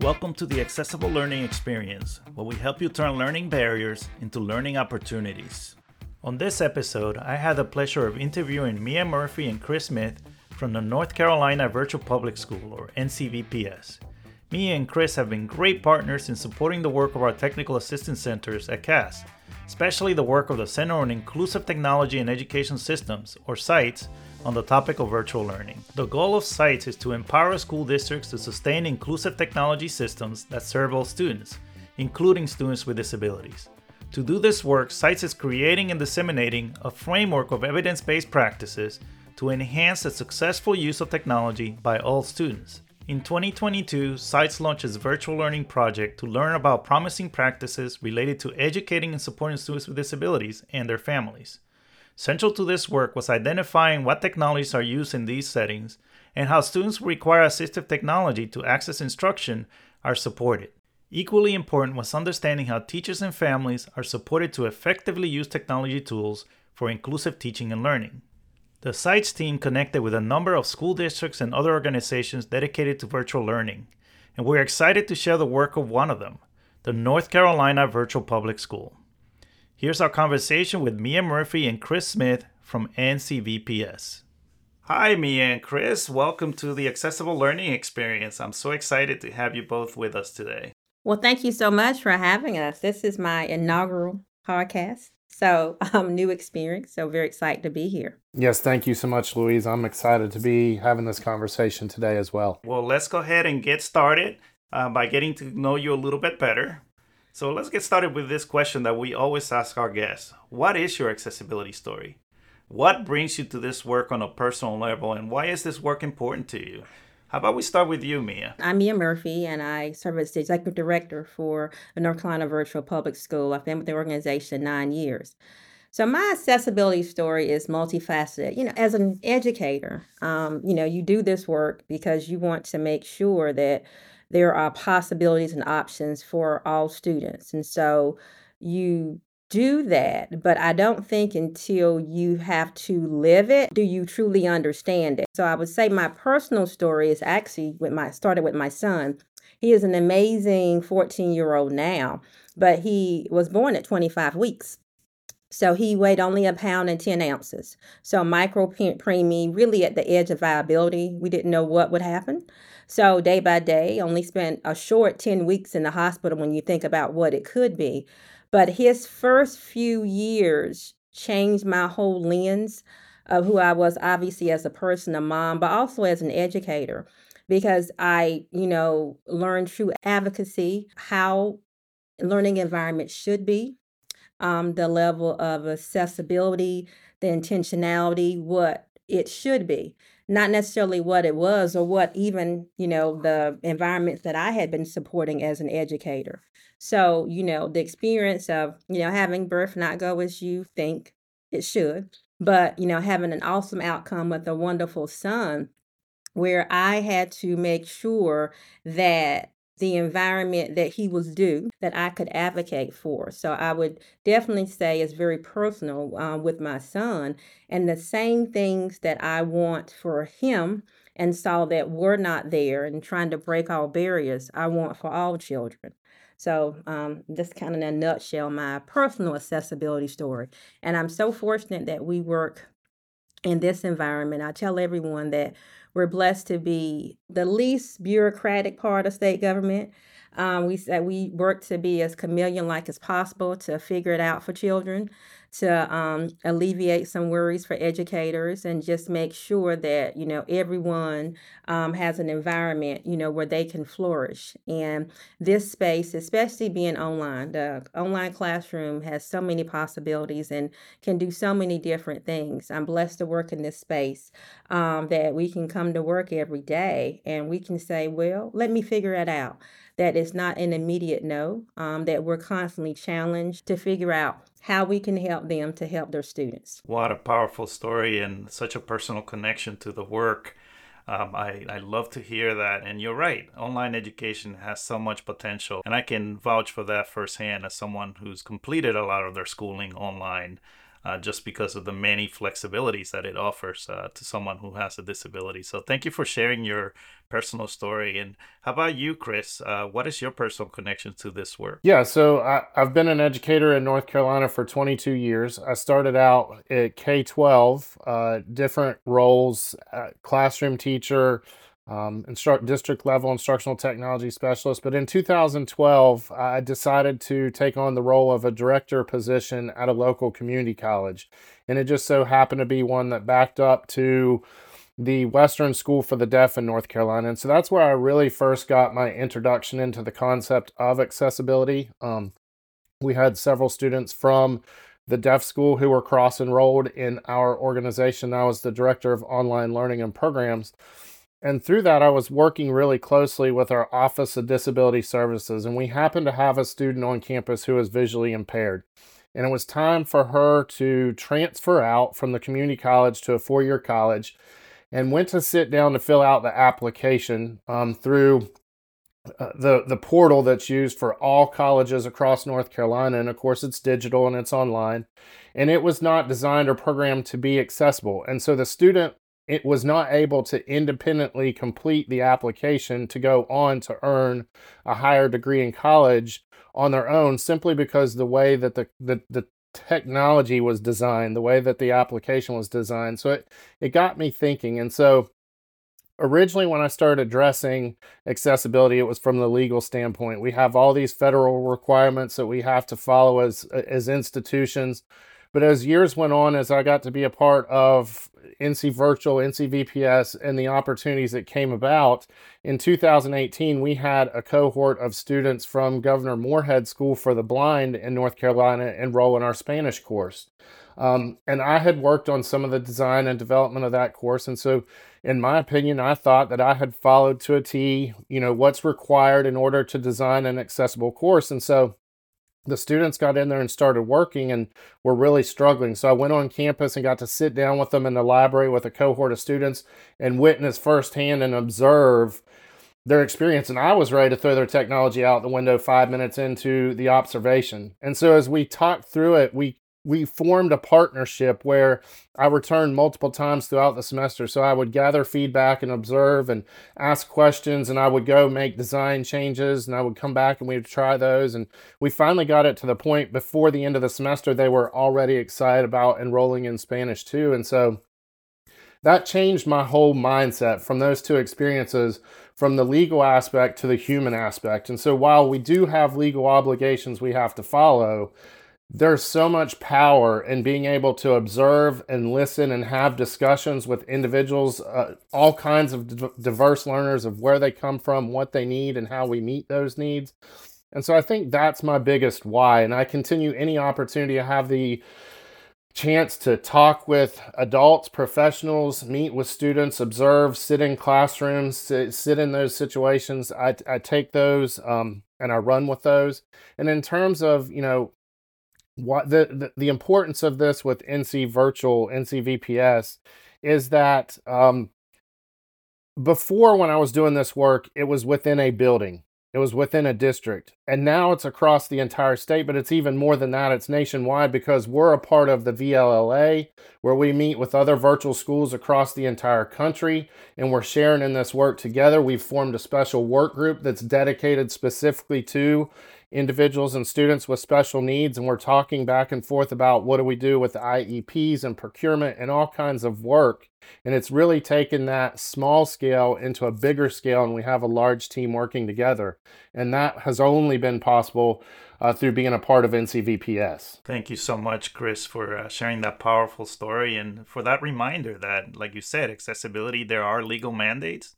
Welcome to the Accessible Learning Experience, where we help you turn learning barriers into learning opportunities. On this episode, I had the pleasure of interviewing Mia Murphy and Chris Smith from the North Carolina Virtual Public School, or NCVPS. Mia and Chris have been great partners in supporting the work of our technical assistance centers at CAST, especially the work of the Center on Inclusive Technology and Education Systems, or CITES, on the topic of virtual learning. The goal of CITES is to empower school districts to sustain inclusive technology systems that serve all students, including students with disabilities. To do this work, CITES is creating and disseminating a framework of evidence based practices to enhance the successful use of technology by all students. In 2022, CITES launched its virtual learning project to learn about promising practices related to educating and supporting students with disabilities and their families. Central to this work was identifying what technologies are used in these settings and how students who require assistive technology to access instruction are supported. Equally important was understanding how teachers and families are supported to effectively use technology tools for inclusive teaching and learning. The CITES team connected with a number of school districts and other organizations dedicated to virtual learning, and we're excited to share the work of one of them, the North Carolina Virtual Public School. Here's our conversation with Mia Murphy and Chris Smith from NCVPS. Hi, Mia and Chris. Welcome to the Accessible Learning Experience. I'm so excited to have you both with us today. Well, thank you so much for having us. This is my inaugural podcast. So, um, new experience. So, very excited to be here. Yes, thank you so much, Luis. I'm excited to be having this conversation today as well. Well, let's go ahead and get started uh, by getting to know you a little bit better. So let's get started with this question that we always ask our guests What is your accessibility story? What brings you to this work on a personal level, and why is this work important to you? How about we start with you, Mia? I'm Mia Murphy, and I serve as the executive director for the North Carolina Virtual Public School. I've been with the organization nine years. So my accessibility story is multifaceted. You know, as an educator, um, you know, you do this work because you want to make sure that there are possibilities and options for all students. And so you do that, but I don't think until you have to live it do you truly understand it. So I would say my personal story is actually with my started with my son. He is an amazing 14 year old now, but he was born at 25 weeks. So he weighed only a pound and 10 ounces. So micro preemie, really at the edge of viability. We didn't know what would happen. So day by day, only spent a short 10 weeks in the hospital when you think about what it could be. But his first few years changed my whole lens of who I was, obviously as a person, a mom, but also as an educator, because I, you know, learned through advocacy how learning environment should be um, the level of accessibility, the intentionality, what it should be, not necessarily what it was or what even, you know, the environments that I had been supporting as an educator. So, you know, the experience of, you know, having birth not go as you think it should, but, you know, having an awesome outcome with a wonderful son where I had to make sure that the environment that he was due that I could advocate for. So I would definitely say it's very personal uh, with my son and the same things that I want for him and saw that were not there and trying to break all barriers, I want for all children. So, um, just kind of in a nutshell, my personal accessibility story. And I'm so fortunate that we work in this environment. I tell everyone that we're blessed to be the least bureaucratic part of state government. Um, we said we work to be as chameleon like as possible to figure it out for children to um, alleviate some worries for educators and just make sure that you know everyone um, has an environment you know where they can flourish. And this space especially being online the online classroom has so many possibilities and can do so many different things. I'm blessed to work in this space um, that we can come to work every day and we can say well let me figure it out. That it's not an immediate no, um, that we're constantly challenged to figure out how we can help them to help their students. What a powerful story and such a personal connection to the work. Um, I, I love to hear that. And you're right, online education has so much potential. And I can vouch for that firsthand as someone who's completed a lot of their schooling online. Uh, just because of the many flexibilities that it offers uh, to someone who has a disability. So thank you for sharing your personal story. And how about you, Chris? Uh, what is your personal connection to this work? Yeah, so I, have been an educator in North Carolina for 22 years. I started out at K 12, uh, different roles, uh, classroom teacher, um, instruct district level instructional technology specialist. But in 2012, I decided to take on the role of a director position at a local community college. And it just so happened to be one that backed up to the Western School for the Deaf in North Carolina. And so that's where I really first got my introduction into the concept of accessibility. Um, we had several students from the deaf school who were cross enrolled in our organization. I was the director of online learning and programs. And through that, I was working really closely with our Office of Disability Services, and we happened to have a student on campus who was visually impaired. And it was time for her to transfer out from the community college to a four year college and went to sit down to fill out the application um, through uh, the the portal that's used for all colleges across North Carolina, and of course it's digital and it's online, and it was not designed or programmed to be accessible, and so the student it was not able to independently complete the application to go on to earn a higher degree in college on their own simply because the way that the, the, the technology was designed, the way that the application was designed. So it, it got me thinking. And so originally when I started addressing accessibility, it was from the legal standpoint. We have all these federal requirements that we have to follow as as institutions. But as years went on, as I got to be a part of NC Virtual, NC VPS, and the opportunities that came about, in 2018, we had a cohort of students from Governor Morehead School for the Blind in North Carolina enroll in our Spanish course. Um, and I had worked on some of the design and development of that course. And so, in my opinion, I thought that I had followed to a T, you know, what's required in order to design an accessible course. And so, the students got in there and started working and were really struggling. So I went on campus and got to sit down with them in the library with a cohort of students and witness firsthand and observe their experience. And I was ready to throw their technology out the window five minutes into the observation. And so as we talked through it, we we formed a partnership where I returned multiple times throughout the semester. So I would gather feedback and observe and ask questions, and I would go make design changes, and I would come back and we would try those. And we finally got it to the point before the end of the semester, they were already excited about enrolling in Spanish too. And so that changed my whole mindset from those two experiences from the legal aspect to the human aspect. And so while we do have legal obligations we have to follow, there's so much power in being able to observe and listen and have discussions with individuals, uh, all kinds of d- diverse learners of where they come from, what they need, and how we meet those needs. And so I think that's my biggest why. And I continue any opportunity I have the chance to talk with adults, professionals, meet with students, observe, sit in classrooms, sit, sit in those situations. I, I take those um, and I run with those. And in terms of, you know, what the, the, the importance of this with NC Virtual, NC VPS is that um, before when I was doing this work, it was within a building. It was within a district. And now it's across the entire state, but it's even more than that. It's nationwide because we're a part of the VLLA, where we meet with other virtual schools across the entire country, and we're sharing in this work together. We've formed a special work group that's dedicated specifically to individuals and students with special needs and we're talking back and forth about what do we do with IEPs and procurement and all kinds of work and it's really taken that small scale into a bigger scale and we have a large team working together and that has only been possible uh, through being a part of NCVPS. Thank you so much, Chris, for uh, sharing that powerful story and for that reminder that, like you said, accessibility, there are legal mandates,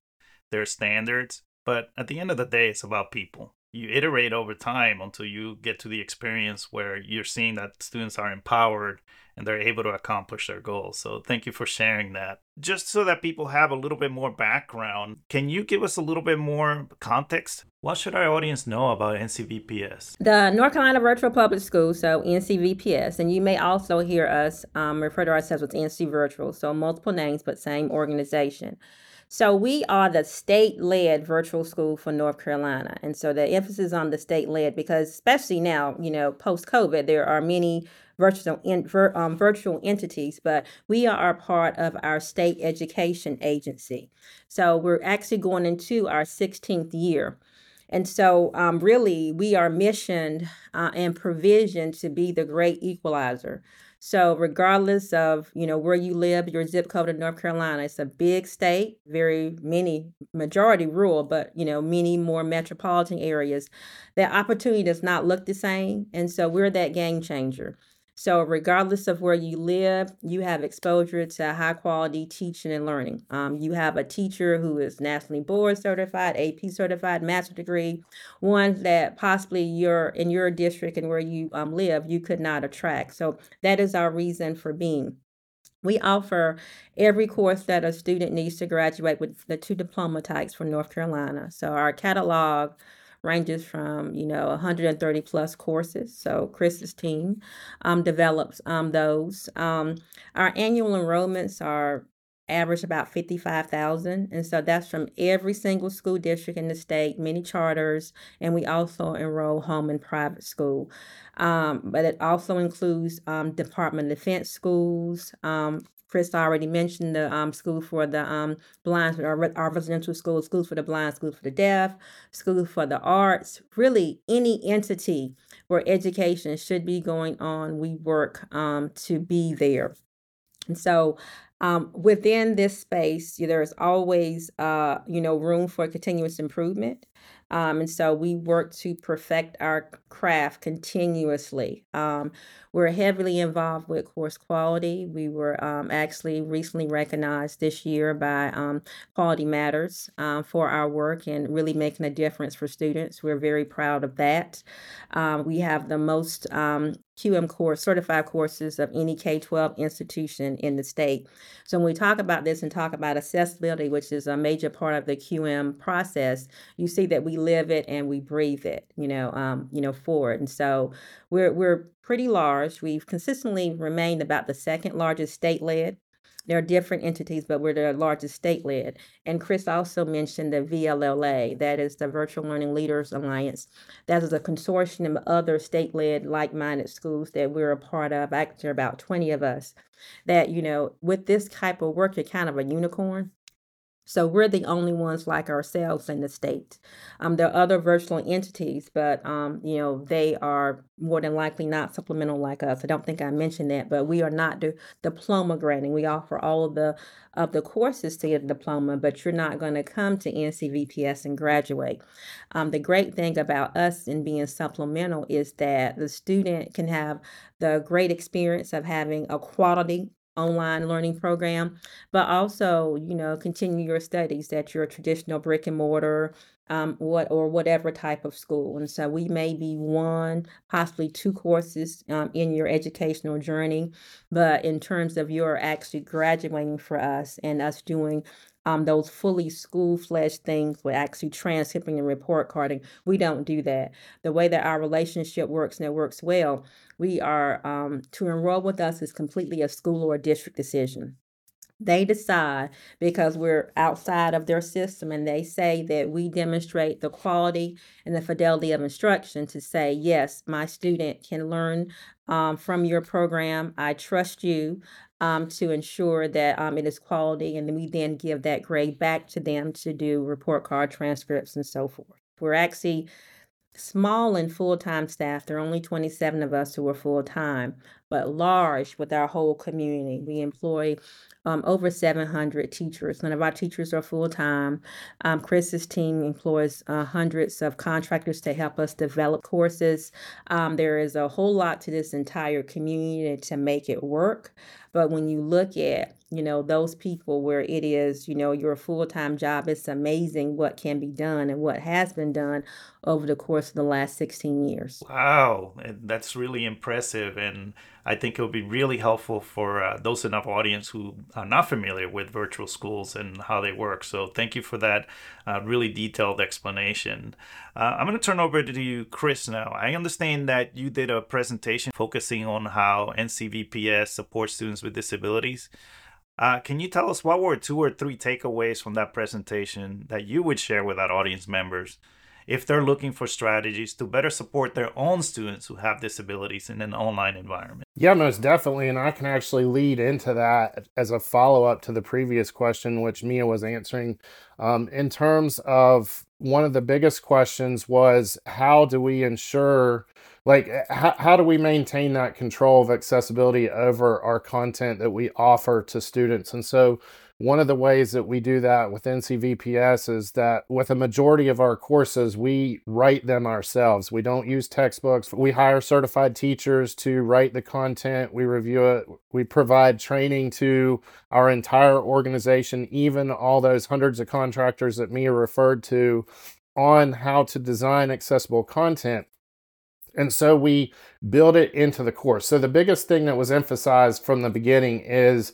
there are standards, but at the end of the day, it's about people you iterate over time until you get to the experience where you're seeing that students are empowered and they're able to accomplish their goals. So thank you for sharing that. Just so that people have a little bit more background, can you give us a little bit more context? What should our audience know about NCVPS? The North Carolina Virtual Public School, so NCVPS, and you may also hear us um, refer to ourselves as NC Virtual, so multiple names but same organization. So we are the state-led virtual school for North Carolina. And so the emphasis on the state-led because especially now, you know, post-COVID, there are many virtual in, vir, um, virtual entities, but we are part of our state education agency. So we're actually going into our 16th year. And so, um, really, we are missioned uh, and provisioned to be the great equalizer. So, regardless of you know where you live, your zip code in North Carolina, it's a big state, very many majority rural, but you know many more metropolitan areas. That opportunity does not look the same, and so we're that game changer. So, regardless of where you live, you have exposure to high quality teaching and learning. Um, you have a teacher who is nationally board certified, AP certified, master degree, one that possibly you're in your district and where you um, live, you could not attract. So, that is our reason for being. We offer every course that a student needs to graduate with the two diploma types for North Carolina. So, our catalog ranges from you know 130 plus courses. So Chris's team um, develops um, those. Um, our annual enrollments are average about 55,000 and so that's from every single school district in the state many charters and we also enroll home and private school um, but it also includes um, department of defense schools um, Chris already mentioned the um, school for the um, blind, our, our residential school, schools for the blind, schools for the deaf, schools for the arts. Really, any entity where education should be going on, we work um, to be there. And so um, within this space, there's always, uh, you know, room for continuous improvement. Um, and so we work to perfect our craft continuously. Um, we're heavily involved with course quality. We were um, actually recently recognized this year by um, Quality Matters um, for our work and really making a difference for students. We're very proud of that. Um, we have the most QM course certified courses of any K 12 institution in the state. So when we talk about this and talk about accessibility, which is a major part of the QM process, you see that we live it and we breathe it, you know, um, you know, forward. And so we're we're pretty large. We've consistently remained about the second largest state led there are different entities, but we're the largest state led. And Chris also mentioned the VLLA, that is the Virtual Learning Leaders Alliance. That is a consortium of other state led, like minded schools that we're a part of. Actually, about 20 of us. That, you know, with this type of work, you're kind of a unicorn so we're the only ones like ourselves in the state. Um, there are other virtual entities, but um, you know they are more than likely not supplemental like us. I don't think I mentioned that, but we are not the diploma granting. We offer all of the of the courses to get a diploma, but you're not going to come to NCVPS and graduate. Um, the great thing about us in being supplemental is that the student can have the great experience of having a quality online learning program, but also, you know, continue your studies at your traditional brick and mortar um, what or whatever type of school. And so we may be one, possibly two courses um, in your educational journey, but in terms of your actually graduating for us and us doing um, those fully school fledged things with actually transcripting and report carding. We don't do that. The way that our relationship works and it works well, we are um, to enroll with us is completely a school or a district decision they decide because we're outside of their system and they say that we demonstrate the quality and the fidelity of instruction to say yes my student can learn um, from your program i trust you um, to ensure that um, it is quality. And then we then give that grade back to them to do report card transcripts and so forth. We're actually small and full time staff. There are only 27 of us who are full time, but large with our whole community. We employ um, over 700 teachers. None of our teachers are full time. Um, Chris's team employs uh, hundreds of contractors to help us develop courses. Um, there is a whole lot to this entire community to make it work. But when you look at you know those people where it is you know your full-time job it's amazing what can be done and what has been done over the course of the last 16 years. Wow that's really impressive and i think it would be really helpful for uh, those in our audience who are not familiar with virtual schools and how they work so thank you for that uh, really detailed explanation. Uh, i'm going to turn over to you chris now. I understand that you did a presentation focusing on how ncvps supports students with disabilities Uh, can you tell us what were two or three takeaways from that presentation that you would share with our audience members if they're looking for strategies to better support their own students who have disabilities in an online environment? Yeah, most definitely. And I can actually lead into that as a follow up to the previous question, which Mia was answering. Um, in terms of one of the biggest questions was how do we ensure like eh, how, how do we maintain that control of accessibility over our content that we offer to students and so one of the ways that we do that with NCVPS is that with a majority of our courses, we write them ourselves. We don't use textbooks. We hire certified teachers to write the content. We review it. We provide training to our entire organization, even all those hundreds of contractors that Mia referred to, on how to design accessible content. And so we build it into the course. So the biggest thing that was emphasized from the beginning is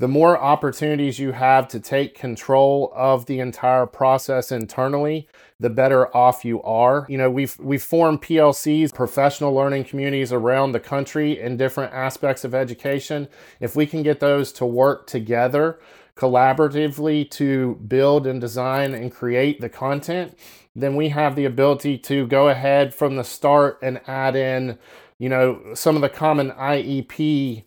the more opportunities you have to take control of the entire process internally, the better off you are. You know, we've we've formed PLCs, professional learning communities around the country in different aspects of education. If we can get those to work together collaboratively to build and design and create the content, then we have the ability to go ahead from the start and add in, you know, some of the common IEP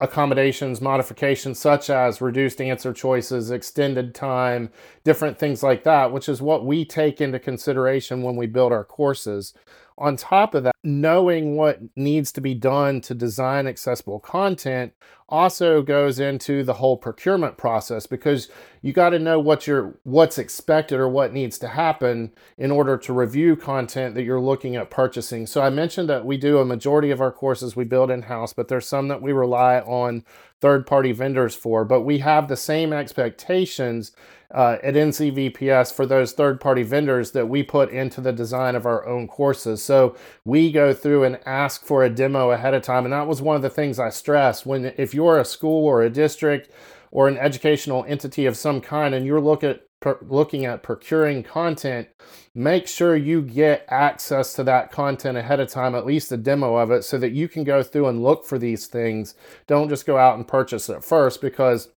accommodations, modifications such as reduced answer choices, extended time, different things like that, which is what we take into consideration when we build our courses. On top of that, knowing what needs to be done to design accessible content also goes into the whole procurement process because you got to know what what's expected or what needs to happen in order to review content that you're looking at purchasing. So I mentioned that we do a majority of our courses we build in-house, but there's some that we rely on third-party vendors for, but we have the same expectations uh, at NCVPS for those third-party vendors that we put into the design of our own courses. So we go through and ask for a demo ahead of time, and that was one of the things I stressed when if you're a school or a district or an educational entity of some kind and you're look at, per, looking at procuring content, make sure you get access to that content ahead of time, at least a demo of it, so that you can go through and look for these things. Don't just go out and purchase it first because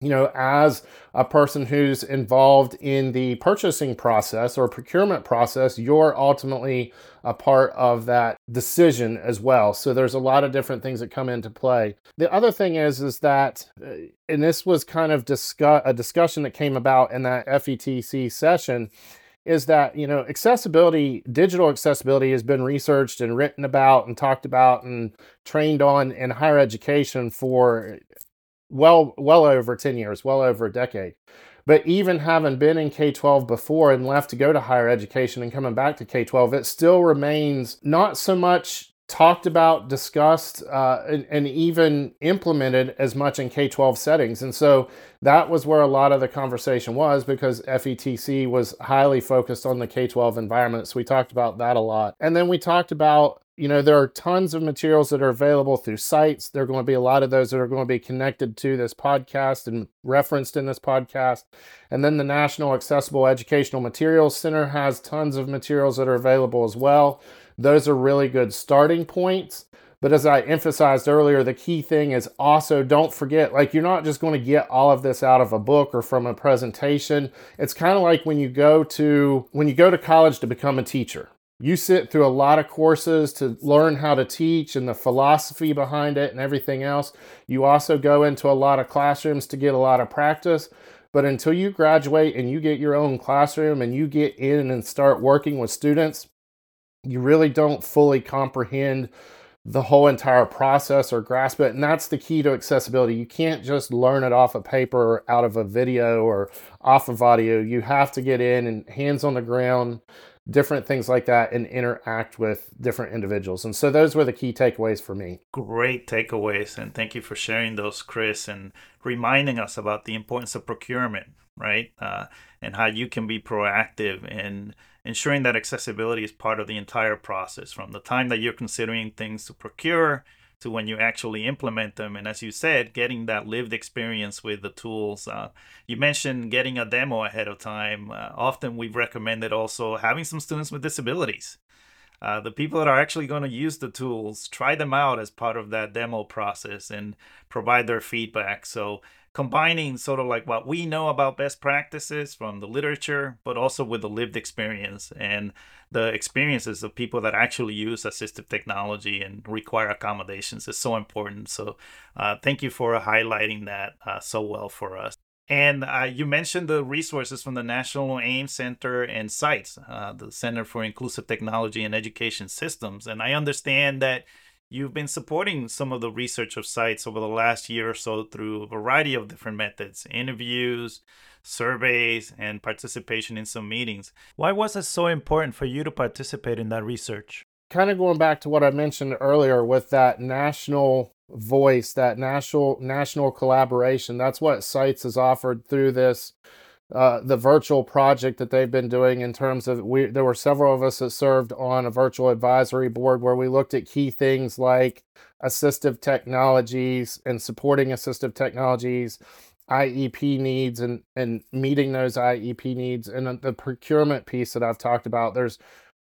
you know, as a person who's involved in the purchasing process or procurement process, you're ultimately a part of that decision as well. So there's a lot of different things that come into play. The other thing is, is that, uh, and this was kind of discuss a discussion that came about in that FETC session, is that you know accessibility digital accessibility has been researched and written about and talked about and trained on in higher education for well well over 10 years, well over a decade. But even having been in K 12 before and left to go to higher education and coming back to K 12, it still remains not so much talked about, discussed, uh, and, and, even implemented as much in K 12 settings. And so that was where a lot of the conversation was because FETC was highly focused on the K 12 environment. So we talked about that a lot. And then we talked about you know, there are tons of materials that are available through CITES. There are going to be a lot of those that are going to be connected to this podcast and referenced in this podcast. And then the National Accessible Educational Materials Center has tons of materials that are available as well. Those are really good starting points. But as I emphasized earlier, the key thing is also don't forget like, you're not just going to get all of this out of a book or from a presentation. It's kind of like when you go to when you go to college to become a teacher you sit through a lot of courses to learn how to teach and the philosophy behind it and everything else. You also go into a lot of classrooms to get a lot of practice. But until you graduate and you get your own classroom and you get in and start working with students, you really don't fully comprehend the whole entire process or grasp it. And that's the key to accessibility. You can't just learn it off a paper out of a video or off of audio. You have to get in and hands on the ground different things like that and interact with different individuals. And so those were the key takeaways for me. Great takeaways. And thank you for sharing those, Chris, and reminding us about the importance of procurement, right? Uh, and how you can be proactive in ensuring that accessibility is part of the entire process from the time that you're considering things to procure to when you actually implement them. And as you said, getting that lived experience with the tools. Uh, you mentioned getting a demo ahead of time. Uh, often we've recommended also having some students with disabilities uh, the people that are actually going to use the tools try them out as part of that demo process and provide their feedback. So combining sort of like what we know about best practices from the literature, but also with the lived experience and the experiences of people that actually use assistive technology and require accommodations is so important. So, uh, thank you for highlighting that uh, so well for us. And uh, you mentioned the resources from the National AIM Center and CITES, uh, the Center for Inclusive Technology and Education Systems. And I understand that you've been supporting some of the research of CITES over the last year or so through a variety of different methods interviews, surveys, and participation in some meetings. Why was it so important for you to participate in that research? Kind of going back to what I mentioned earlier with that national voice, that national national collaboration. That's what CITES has offered through this uh, the virtual project that they've been doing in terms of we there were several of us that served on a virtual advisory board where we looked at key things like assistive technologies and supporting assistive technologies IEP needs and and meeting those IEP needs and the procurement piece that I've talked about there's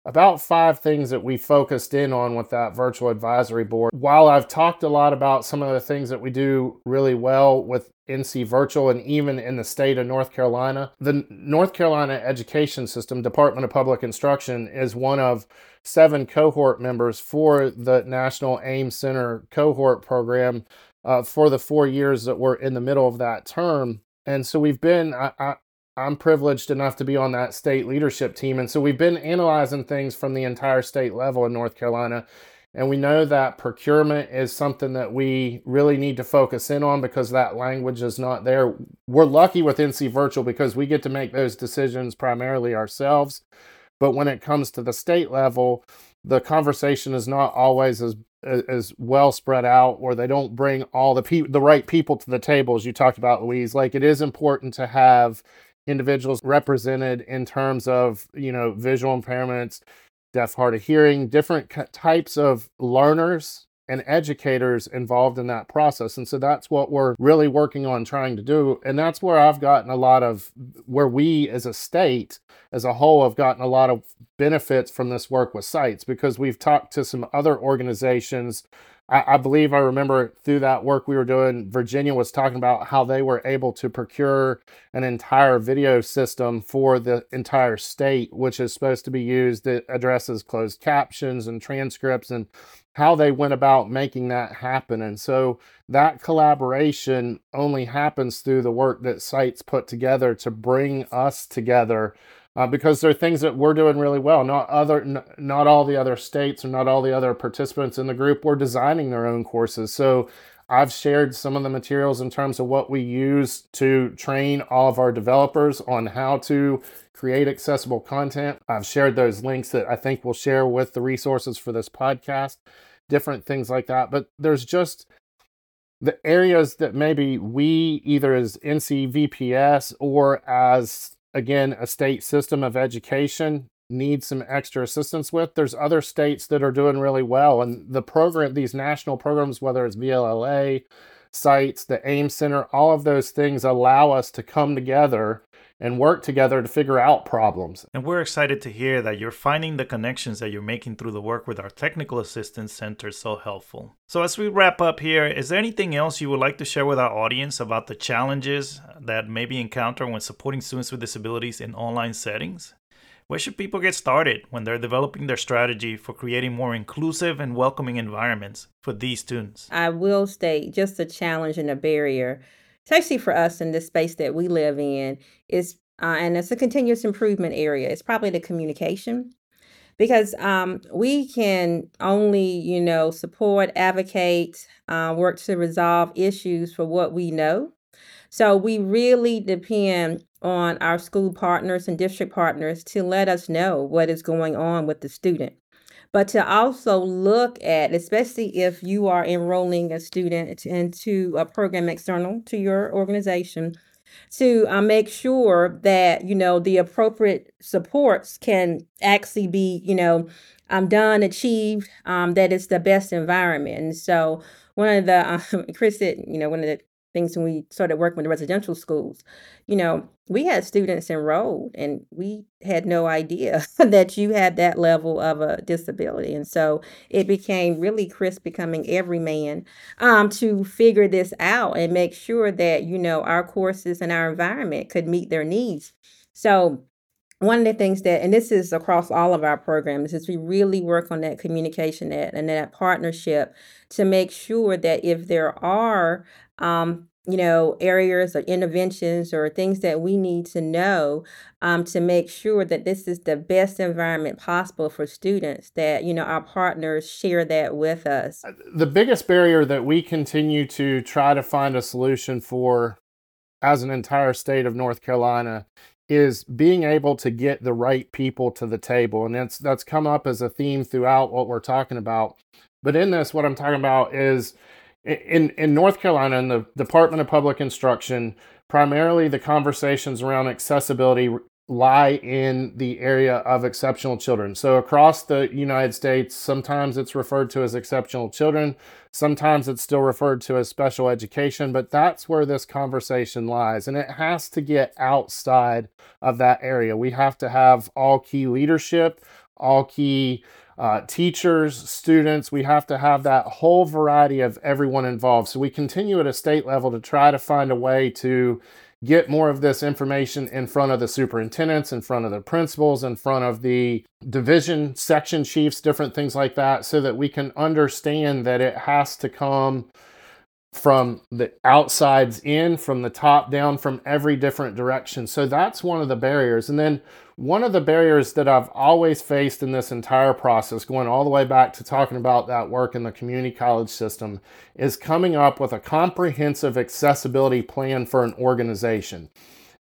about five things that we focused in on with that virtual advisory board. While I've talked a lot about some of the things that we do really well with NC Virtual and even in the state of North Carolina, the North Carolina education system, Department of Public Instruction, is one of seven cohort members for the National AIM Center cohort program uh, for the four years that we're in the middle of that term. And so we've been, I, I, I'm privileged enough to be on that state leadership team. And so we've been analyzing things from the entire state level in North Carolina. And we know that procurement is something that we really need to focus in on because that language is not there. We're lucky with NC Virtual because we get to make those decisions primarily ourselves. But when it comes to the state level, the conversation is not always as as well spread out or they don't bring all the people the right people to the table as you talked about luis like it is important to have individuals represented in terms of you know visual impairments deaf hard of hearing different types of learners and educators involved in that process. And so that's what we're really working on trying to do. And that's where i've gotten a lot of where we as a state as a whole have gotten a lot of benefits from this work with CITES because we've talked to some other organizations I, I believe I remember through that work we were doing, Virginia was talking about how they were able to procure an entire video system for the entire state, which is supposed to be used that addresses closed captions and transcripts and how they went about making that happen. And so that collaboration only happens through the work that CITES put together to bring us together uh, because there are things that we're doing really well. Not other, n- not all the other states or not all the other participants in the group were designing their own courses. So I've shared some of the materials in terms of what we use to train all of our developers on how to create accessible content. I've shared those links that I think we'll share with the resources for this podcast, different things like that. But there's just the areas that maybe we either as NCVPS or as again, a state system of education needs some extra assistance with. There's other states that are doing really well. And the program, these national programs, whether it's VLLA, CITES, the AIM Center, all of those things allow us to come together and work together to figure out problems. And we're excited to hear that you're finding the connections that you're making through the work with our Technical Assistance Center so helpful. So, as we wrap up here, is there anything else you would like to share with our audience about the challenges that may be encountered when supporting students with disabilities in online settings? Where should people get started when they're developing their strategy for creating more inclusive and welcoming environments for these students? I will state just a challenge and a barrier especially for us in this space that we live in, is uh, and it's a continuous improvement area. It's probably the communication because um, we can only, you know, support, advocate, uh, work to resolve issues for what we know. So we really depend on our school partners and district partners to let us know what is going on with the student but to also look at, especially if you are enrolling a student into a program external to your organization, to uh, make sure that you know the appropriate supports can actually be you know um, done achieved um, it's the best environment. And so one of the chris said you know one of the things when we started working with the residential schools. You know, we had students enrolled and we had no idea that you had that level of a disability. And so it became really Chris becoming every man um, to figure this out and make sure that, you know, our courses and our environment could meet their needs. So one of the things that, and this is across all of our programs, is we really work on that communication that, and that partnership to make sure that if there are, um, you know, areas or interventions or things that we need to know um, to make sure that this is the best environment possible for students, that, you know, our partners share that with us. Uh, the biggest barrier that we continue to try to find a solution for as an entire state of North Carolina is being able to get the right people to the table and that's that's come up as a theme throughout what we're talking about. But in this what i'm talking about is in in north carolina in the department of public instruction primarily the conversations around accessibility lie in the area of exceptional children. So across the United States, sometimes it's referred to as exceptional children, sometimes it's still referred to as special education, but that's where this conversation lies. And it has to get outside of that area. We have to have all key leadership, all key uh, teachers, students, we have to have that whole variety of everyone involved. So we continue at a state level to try to find a way to get more of this information in front of the superintendents, in front of the principals, in front of the division section chiefs, different things like that, so that we can understand that it has to come from the outsides in, from the top down, from every different direction. So that's one of the barriers. And then one of the barriers that I've always faced in this entire process, going all the way back to talking about that work in the community college system, is coming up with a comprehensive accessibility plan for an organization.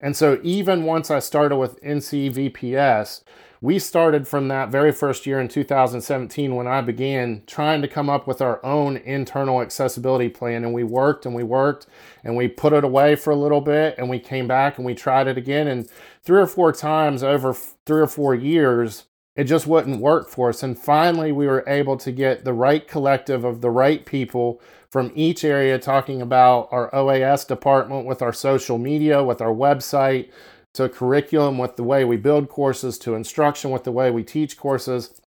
And so even once I started with NCVPS, we started from that very first year in 2017 when I began trying to come up with our own internal accessibility plan. And we worked and we worked and we put it away for a little bit and we came back and we tried it again. And three or four times over three or four years, it just wouldn't work for us. And finally, we were able to get the right collective of the right people from each area talking about our OAS department with our social media, with our website, to curriculum with the way we build courses, to instruction with the way we teach courses.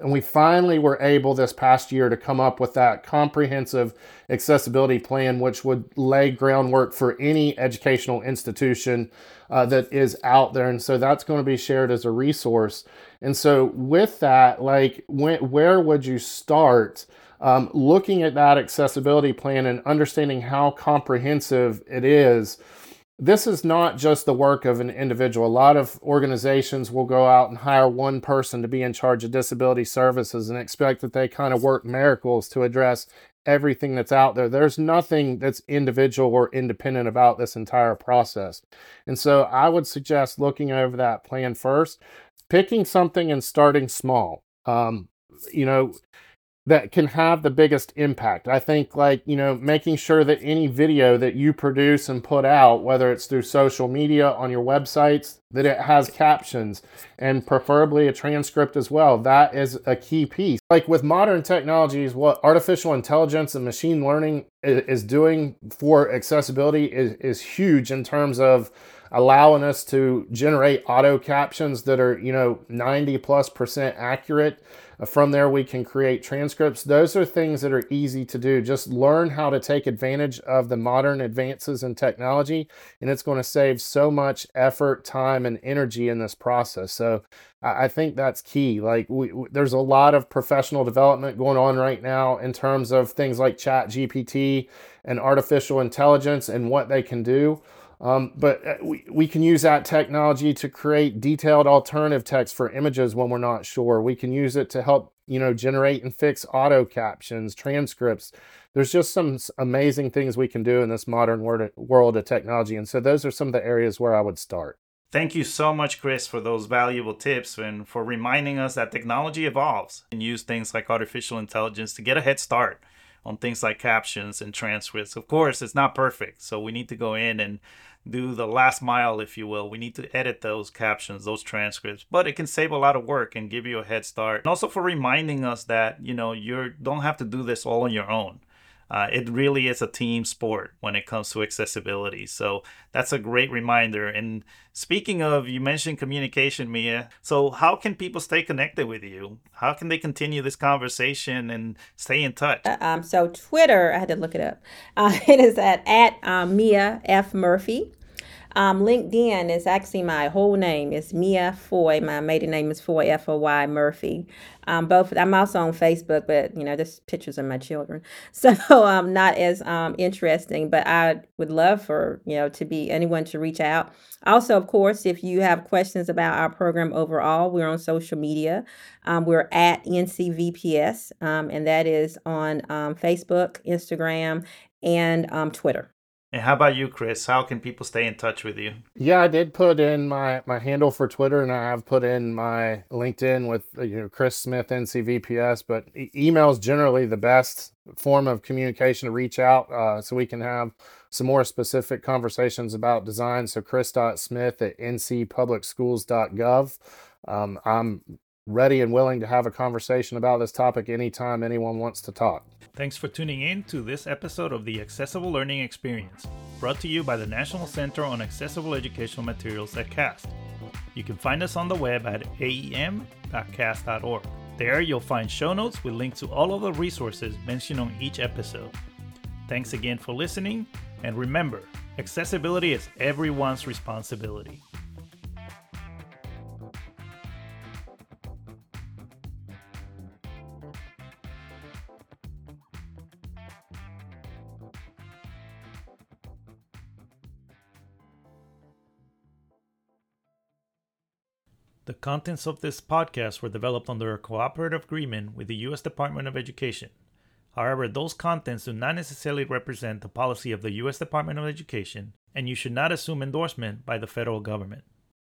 And we finally were able this past year to come up with that comprehensive accessibility plan, which would lay groundwork for any educational institution uh, that is out there. And so that's going to be shared as a resource. And so, with that, like, when, where would you start? Um, looking at that accessibility plan and understanding how comprehensive it is this is not just the work of an individual. A lot of organizations will go out and hire one person to be in charge of disability services and expect that they kind of work miracles to address everything that's out there. There's nothing that's individual or independent about this entire process. And so I would suggest looking over that plan first, picking something and starting small. Um, you know, that can have the biggest impact. I think, like, you know, making sure that any video that you produce and put out, whether it's through social media, on your websites, that it has captions and preferably a transcript as well. That is a key piece. Like with modern technologies, what artificial intelligence and machine learning is doing for accessibility is, is huge in terms of allowing us to generate auto captions that are, you know, 90 plus percent accurate Uh, from there, we can create transcripts. Those are things that are easy to do. Just learn how to take advantage of the modern advances in technology, and it's going to save so much effort, time, and energy in this process. So I think that's key. Like, we, we, there's a lot of professional development going on right now in terms of things like Chat GPT and artificial intelligence and what they can do. Um, but uh, we, we can use that technology to create detailed alternative text for images when we're not sure. We can use it to help, you know, generate and fix auto captions, transcripts. There's just some amazing things we can do in this modern world of technology. And so those are some of the areas where I would start. Thank you so much, Chris, for those valuable tips and for reminding us that technology evolves and use things like artificial intelligence to get a head start on things like captions and transcripts. Of course, it's not perfect, so we need to go in and do the last mile, if you will. We need to edit those captions, those transcripts, but it can save a lot of work and give you a head start. And also for reminding us that, you know, you don't have to do this all on your own. Uh, it really is a team sport when it comes to accessibility. So that's a great reminder. And speaking of, you mentioned communication, Mia. So how can people stay connected with you? How can they continue this conversation and stay in touch? Uh, um, so Twitter, I had to look it up. Uh, it is at at um, Mia F Murphy. Um, LinkedIn is actually my whole name. It's Mia Foy. My maiden name is Foy F O Y Murphy. Um, both I'm also on Facebook, but you know, just pictures of my children, so um, not as um, interesting. But I would love for you know to be anyone to reach out. Also, of course, if you have questions about our program overall, we're on social media. Um, we're at NCVPS, um, and that is on um, Facebook, Instagram, and um, Twitter. And how about you, Chris? How can people stay in touch with you? Yeah, I did put in my my handle for Twitter, and I have put in my LinkedIn with you know Chris Smith NCVPS. But e- email is generally the best form of communication to reach out, uh, so we can have some more specific conversations about design. So chris.smith at ncpublicschools.gov. Um, I'm ready and willing to have a conversation about this topic anytime anyone wants to talk. Thanks for tuning in to this episode of the Accessible Learning Experience, brought to you by the National Center on Accessible Educational Materials at CAST. You can find us on the web at aem.cast.org. There you'll find show notes with links to all of the resources mentioned on each episode. Thanks again for listening, and remember, accessibility is everyone's responsibility. The contents of this podcast were developed under a cooperative agreement with the U.S. Department of Education. However, those contents do not necessarily represent the policy of the U.S. Department of Education, and you should not assume endorsement by the federal government.